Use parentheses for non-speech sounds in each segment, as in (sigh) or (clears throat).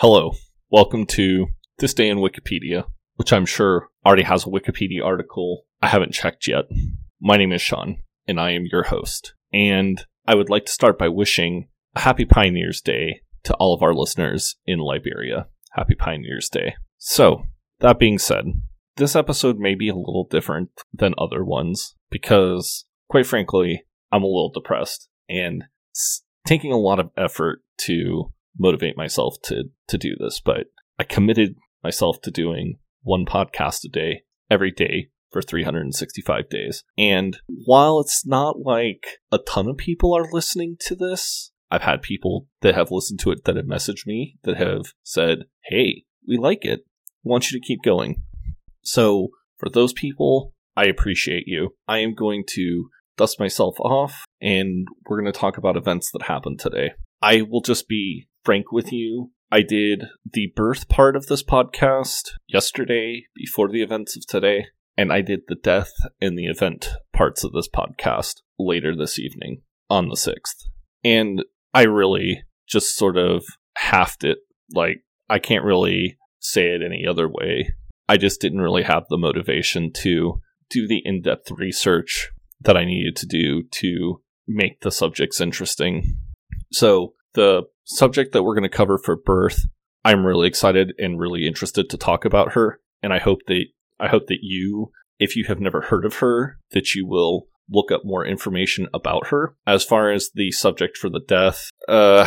Hello, welcome to This Day in Wikipedia, which I'm sure already has a Wikipedia article I haven't checked yet. My name is Sean, and I am your host. And I would like to start by wishing a happy Pioneers Day to all of our listeners in Liberia. Happy Pioneers Day. So, that being said, this episode may be a little different than other ones because, quite frankly, I'm a little depressed and it's taking a lot of effort to motivate myself to to do this, but I committed myself to doing one podcast a day every day for 365 days. And while it's not like a ton of people are listening to this, I've had people that have listened to it that have messaged me that have said, "Hey, we like it. We want you to keep going." So, for those people, I appreciate you. I am going to dust myself off and we're going to talk about events that happened today. I will just be frank with you. I did the birth part of this podcast yesterday before the events of today, and I did the death and the event parts of this podcast later this evening on the 6th. And I really just sort of halved it. Like, I can't really say it any other way. I just didn't really have the motivation to do the in depth research that I needed to do to make the subjects interesting. So, the subject that we're going to cover for birth, I'm really excited and really interested to talk about her. And I hope that I hope that you, if you have never heard of her, that you will look up more information about her. As far as the subject for the death, uh,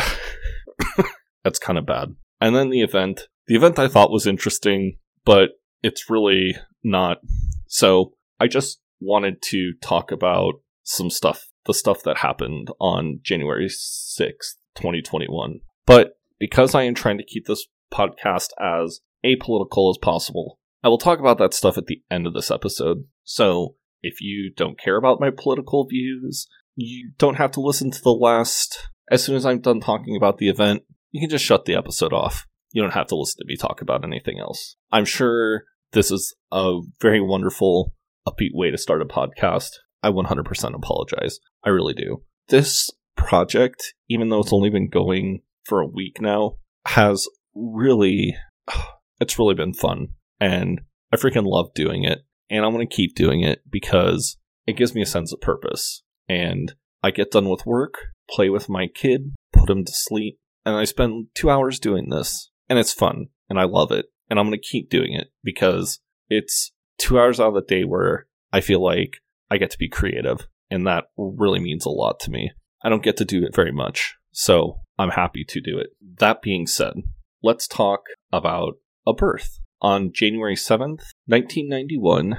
(laughs) that's kind of bad. And then the event. The event I thought was interesting, but it's really not. So I just wanted to talk about some stuff, the stuff that happened on January 6th, 2021. But because I am trying to keep this podcast as apolitical as possible, I will talk about that stuff at the end of this episode. So if you don't care about my political views, you don't have to listen to the last. As soon as I'm done talking about the event, you can just shut the episode off. You don't have to listen to me talk about anything else. I'm sure this is a very wonderful, upbeat way to start a podcast. I 100% apologize. I really do. This project, even though it's only been going for a week now, has really, (sighs) it's really been fun. And I freaking love doing it. And I'm going to keep doing it because it gives me a sense of purpose. And I get done with work, play with my kid, put him to sleep, and I spend two hours doing this. And it's fun. And I love it. And I'm going to keep doing it because it's two hours out of the day where I feel like I get to be creative. And that really means a lot to me. I don't get to do it very much, so I'm happy to do it. That being said, let's talk about a birth. On January 7th, 1991,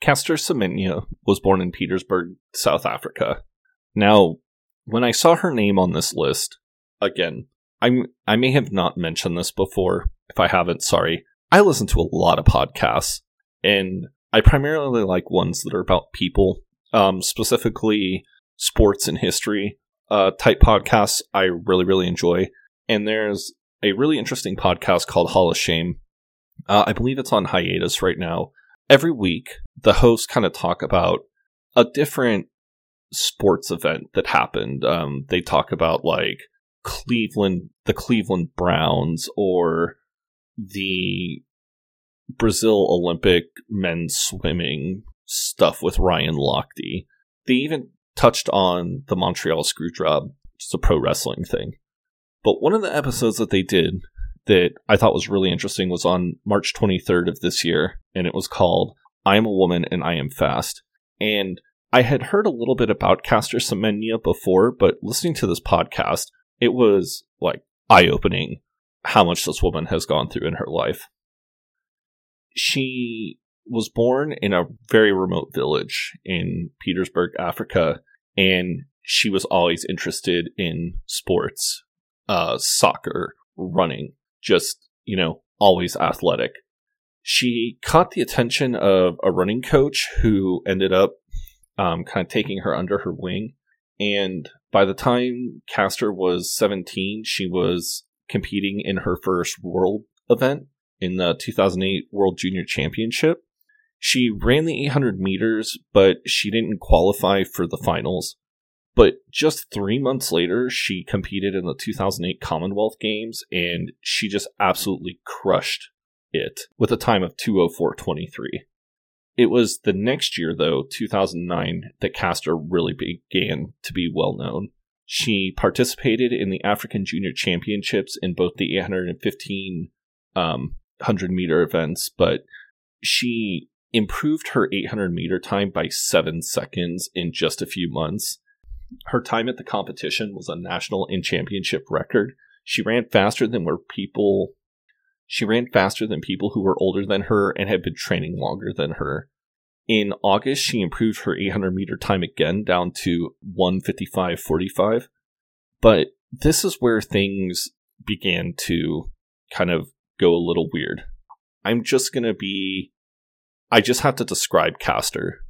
Caster Semenya was born in Petersburg, South Africa. Now, when I saw her name on this list, again, I'm, I may have not mentioned this before. If I haven't, sorry. I listen to a lot of podcasts, and I primarily like ones that are about people, um, specifically sports and history uh, type podcasts I really, really enjoy. And there's a really interesting podcast called Hall of Shame. Uh, I believe it's on hiatus right now. Every week, the hosts kind of talk about a different sports event that happened. Um, they talk about like Cleveland, the Cleveland Browns, or the Brazil Olympic men's swimming stuff with Ryan Lochte. They even touched on the Montreal Screwjob, which is a pro wrestling thing. But one of the episodes that they did that I thought was really interesting was on March 23rd of this year, and it was called I Am a Woman and I Am Fast. And I had heard a little bit about Caster Semenya before, but listening to this podcast, it was like eye opening how much this woman has gone through in her life. She was born in a very remote village in Petersburg, Africa, and she was always interested in sports, uh, soccer, running, just, you know, always athletic. She caught the attention of a running coach who ended up um, kind of taking her under her wing. And by the time Caster was 17, she was competing in her first world event in the 2008 World Junior Championship. She ran the 800 meters, but she didn't qualify for the finals. But just three months later, she competed in the 2008 Commonwealth Games and she just absolutely crushed it with a time of 204.23. It was the next year, though, 2009, that Caster really began to be well known. She participated in the African Junior Championships in both the 815 um, 100 meter events, but she improved her 800 meter time by seven seconds in just a few months. Her time at the competition was a national and championship record. She ran faster than were people. She ran faster than people who were older than her and had been training longer than her. In August, she improved her 800 meter time again down to 155.45. But this is where things began to kind of go a little weird. I'm just going to be. I just have to describe Caster.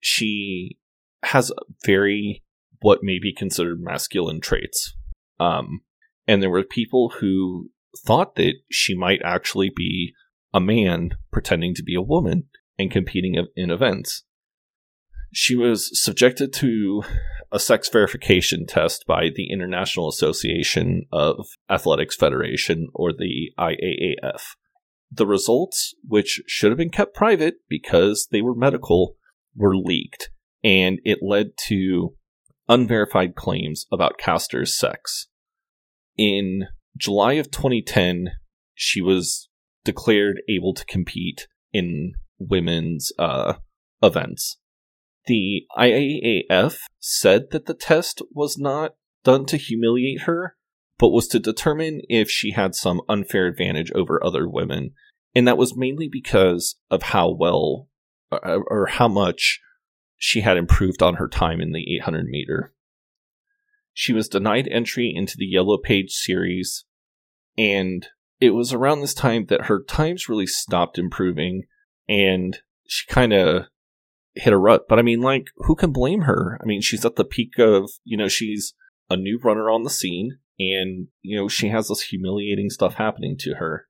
She has very what may be considered masculine traits. Um, and there were people who thought that she might actually be a man pretending to be a woman and competing in events. She was subjected to a sex verification test by the International Association of Athletics Federation, or the IAAF. The results, which should have been kept private because they were medical, were leaked, and it led to unverified claims about Caster's sex. In July of 2010, she was declared able to compete in women's uh, events. The IAAF said that the test was not done to humiliate her, but was to determine if she had some unfair advantage over other women. And that was mainly because of how well or how much she had improved on her time in the 800 meter. She was denied entry into the Yellow Page series, and it was around this time that her times really stopped improving, and she kind of hit a rut. But I mean, like, who can blame her? I mean, she's at the peak of, you know, she's a new runner on the scene, and, you know, she has this humiliating stuff happening to her.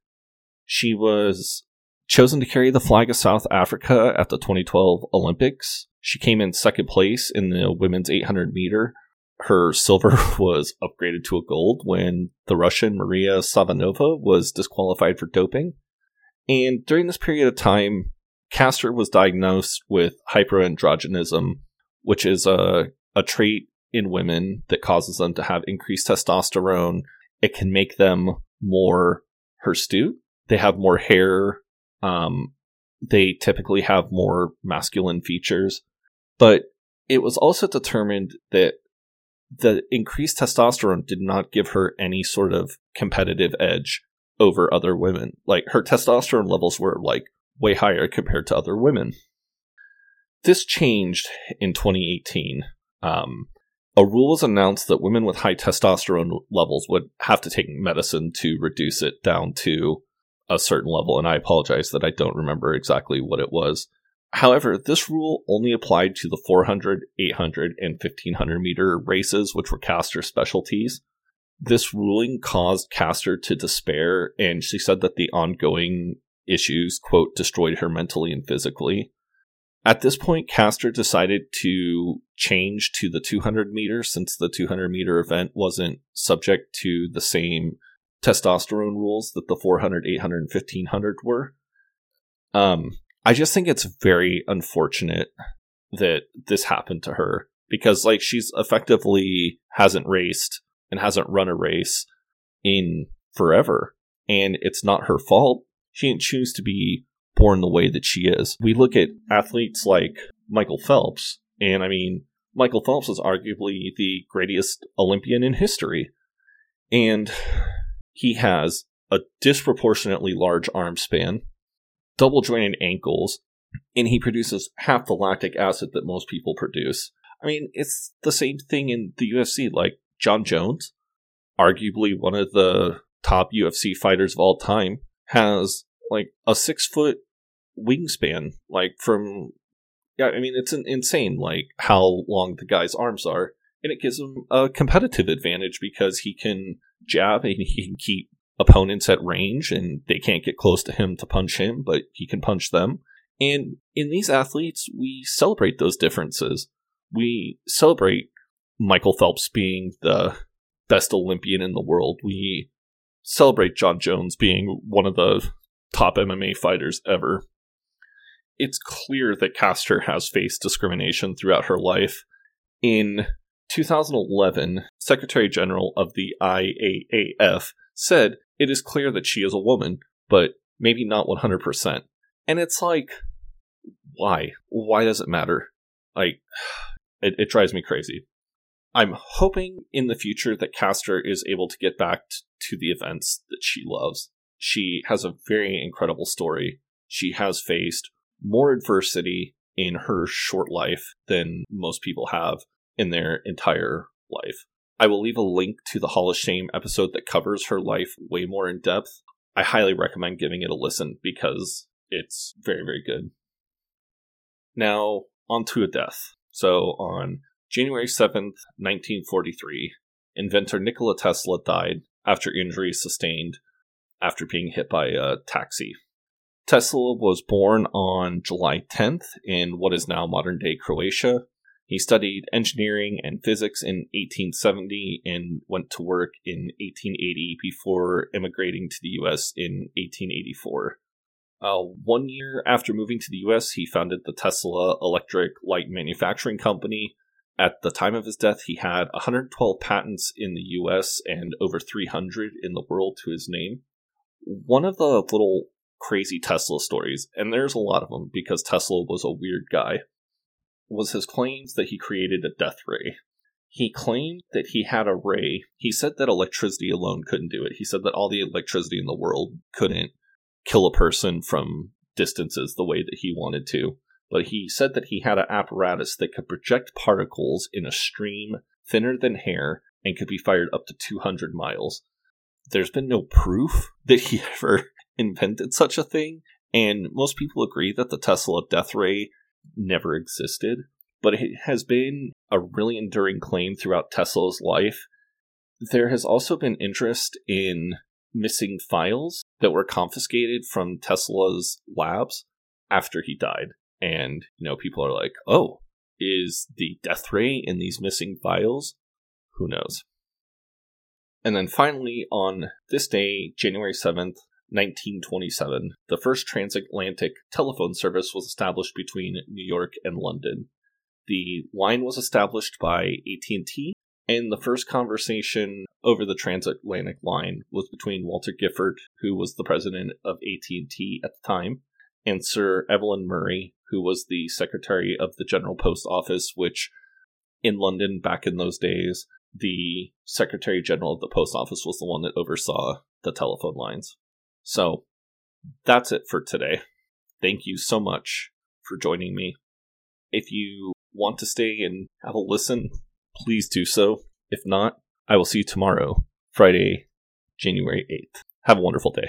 She was chosen to carry the flag of South Africa at the 2012 Olympics. She came in second place in the women's 800 meter. Her silver (laughs) was upgraded to a gold when the Russian Maria Savinova was disqualified for doping. And during this period of time, Caster was diagnosed with hyperandrogenism, which is a, a trait in women that causes them to have increased testosterone. It can make them more hirsute. They have more hair. Um, they typically have more masculine features. But it was also determined that the increased testosterone did not give her any sort of competitive edge over other women. Like her testosterone levels were like way higher compared to other women. This changed in 2018. Um, a rule was announced that women with high testosterone levels would have to take medicine to reduce it down to a certain level, and I apologize that I don't remember exactly what it was. However, this rule only applied to the 400, 800, and 1500 meter races, which were Caster specialties. This ruling caused Caster to despair, and she said that the ongoing issues, quote, destroyed her mentally and physically. At this point, Caster decided to change to the 200 meter since the 200 meter event wasn't subject to the same testosterone rules that the 400, 800, and 1500 were. Um, I just think it's very unfortunate that this happened to her because, like, she's effectively hasn't raced and hasn't run a race in forever, and it's not her fault she didn't choose to be born the way that she is. We look at athletes like Michael Phelps, and I mean, Michael Phelps is arguably the greatest Olympian in history. And he has a disproportionately large arm span, double jointed ankles, and he produces half the lactic acid that most people produce. I mean, it's the same thing in the UFC. Like Jon Jones, arguably one of the top UFC fighters of all time, has like a six foot wingspan, like from yeah, I mean it's an insane like how long the guy's arms are, and it gives him a competitive advantage because he can jab and he can keep opponents at range, and they can't get close to him to punch him, but he can punch them. And in these athletes, we celebrate those differences. We celebrate Michael Phelps being the best Olympian in the world. We celebrate Jon Jones being one of the top MMA fighters ever. It's clear that Caster has faced discrimination throughout her life. In 2011, Secretary General of the IAAF said it is clear that she is a woman, but maybe not 100%. And it's like, why? Why does it matter? Like, (sighs) it, it drives me crazy. I'm hoping in the future that Caster is able to get back t- to the events that she loves. She has a very incredible story. She has faced more adversity in her short life than most people have in their entire life. I will leave a link to the Hall of Shame episode that covers her life way more in depth. I highly recommend giving it a listen because it's very, very good. Now, on to a death. So, on January 7th, 1943, inventor Nikola Tesla died after injuries sustained after being hit by a taxi. Tesla was born on July 10th in what is now modern day Croatia. He studied engineering and physics in 1870 and went to work in 1880 before immigrating to the US in 1884. Uh, one year after moving to the US, he founded the Tesla Electric Light Manufacturing Company. At the time of his death, he had 112 patents in the US and over 300 in the world to his name. One of the little crazy Tesla stories, and there's a lot of them because Tesla was a weird guy, was his claims that he created a death ray. He claimed that he had a ray. He said that electricity alone couldn't do it. He said that all the electricity in the world couldn't kill a person from distances the way that he wanted to. But he said that he had an apparatus that could project particles in a stream thinner than hair and could be fired up to 200 miles. There's been no proof (laughs) that he ever (laughs) invented such a thing, and most people agree that the Tesla death ray never existed, but it has been a really enduring claim throughout Tesla's life. There has also been interest in missing files that were confiscated from Tesla's labs after he died. And, you know, people are like, oh, is the death ray in these missing files? Who knows? And then finally, on this day, January 7th, 1927, the first transatlantic telephone service was established between New York and London. The line was established by AT&T, and the first conversation over the transatlantic line was between Walter Gifford, who was the president of AT&T at the time, and Sir Evelyn Murray, who was the secretary of the General Post Office, which in London back in those days, the Secretary General of the Post Office was the one that oversaw the telephone lines. So that's it for today. Thank you so much for joining me. If you want to stay and have a listen, please do so. If not, I will see you tomorrow, Friday, January 8th. Have a wonderful day.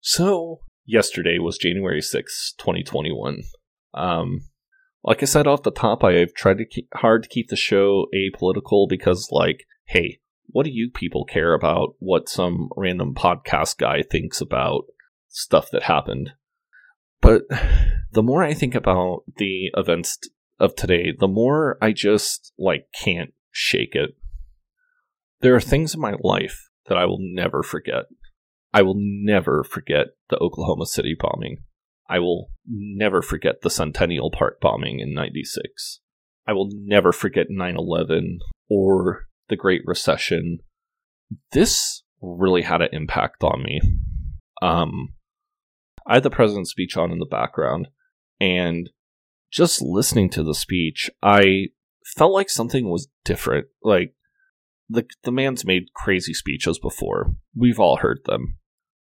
So, yesterday was January 6th, 2021. Um, like I said off the top, I have tried to keep hard to keep the show apolitical because, like, hey, what do you people care about what some random podcast guy thinks about stuff that happened? But the more I think about the events of today, the more I just like can't shake it. There are things in my life that I will never forget. I will never forget the Oklahoma City bombing. I will never forget the Centennial Park bombing in 96. I will never forget 9 11 or the Great Recession, this really had an impact on me. Um, I had the president's speech on in the background, and just listening to the speech, I felt like something was different. Like the the man's made crazy speeches before. We've all heard them.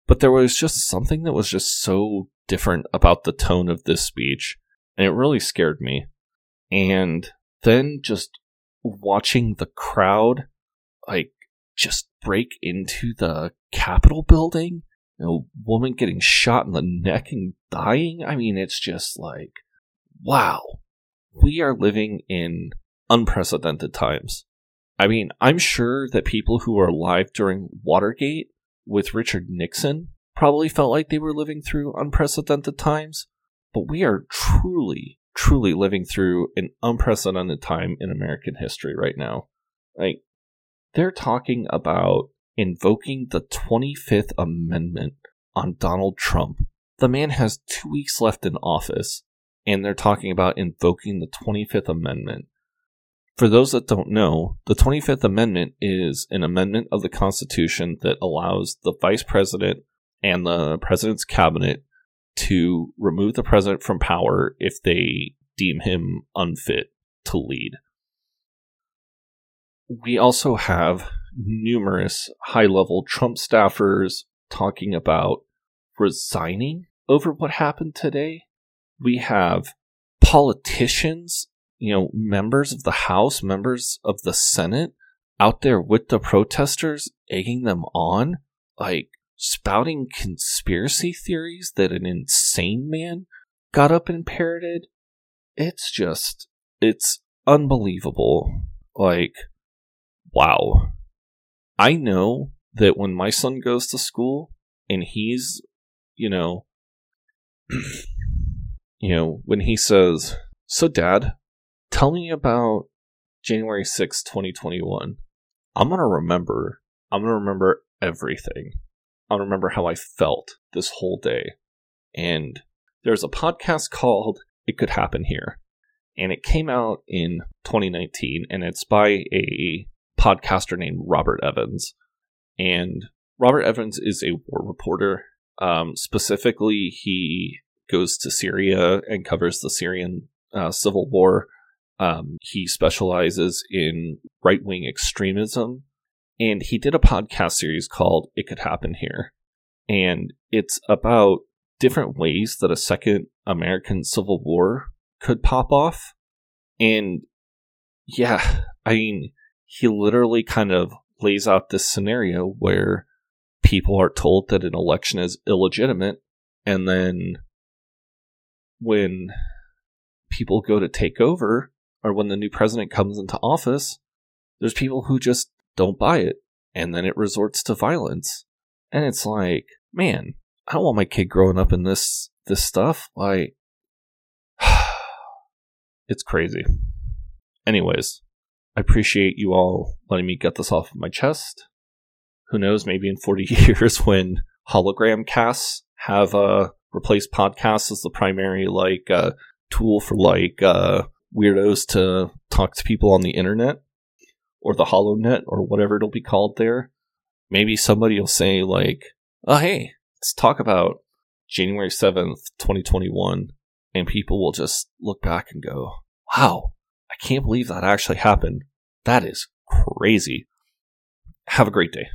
But there was just something that was just so different about the tone of this speech, and it really scared me. And then just watching the crowd like just break into the Capitol building, a woman getting shot in the neck and dying. I mean, it's just like, wow, we are living in unprecedented times. I mean, I'm sure that people who were alive during Watergate with Richard Nixon probably felt like they were living through unprecedented times, but we are truly truly living through an unprecedented time in American history right now. Like, they're talking about invoking the 25th Amendment on Donald Trump. The man has two weeks left in office, and they're talking about invoking the 25th Amendment. For those that don't know, the 25th Amendment is an amendment of the Constitution that allows the Vice President and the President's Cabinet to remove the President from power if they deem him unfit to lead. We also have numerous high level Trump staffers talking about resigning over what happened today. We have politicians, you know, members of the House, members of the Senate out there with the protesters, egging them on, like spouting conspiracy theories that an insane man got up and parroted. It's just, it's unbelievable. Like, wow. I know that when my son goes to school and he's, you know, (clears throat) you know, when he says, So, Dad, tell me about January 6, 2021, I'm going to remember. I'm going to remember everything. I'll remember how I felt this whole day. And there's a podcast called It Could Happen Here. And it came out in 2019, and it's by a podcaster named Robert Evans. And Robert Evans is a war reporter. Um, specifically, he goes to Syria and covers the Syrian uh, civil war. Um, he specializes in right wing extremism. And he did a podcast series called It Could Happen Here. And it's about different ways that a second American Civil War could pop off. And yeah, I mean, he literally kind of lays out this scenario where people are told that an election is illegitimate and then when people go to take over or when the new president comes into office there's people who just don't buy it. And then it resorts to violence. And it's like man i don't want my kid growing up in this this stuff. Like (sighs) it's crazy. Anyways I appreciate you all letting me get this off of my chest. Who knows, maybe in 40 (laughs) years when hologram casts have uh, replaced podcasts as the primary like uh, tool for like uh, weirdos to talk to people on the internet or the hollow net or whatever it'll be called there. Maybe somebody will say like, "Oh hey, let's talk about January 7th, 2021." And people will just look back and go, "Wow, I can't believe that actually happened. That is crazy. Have a great day.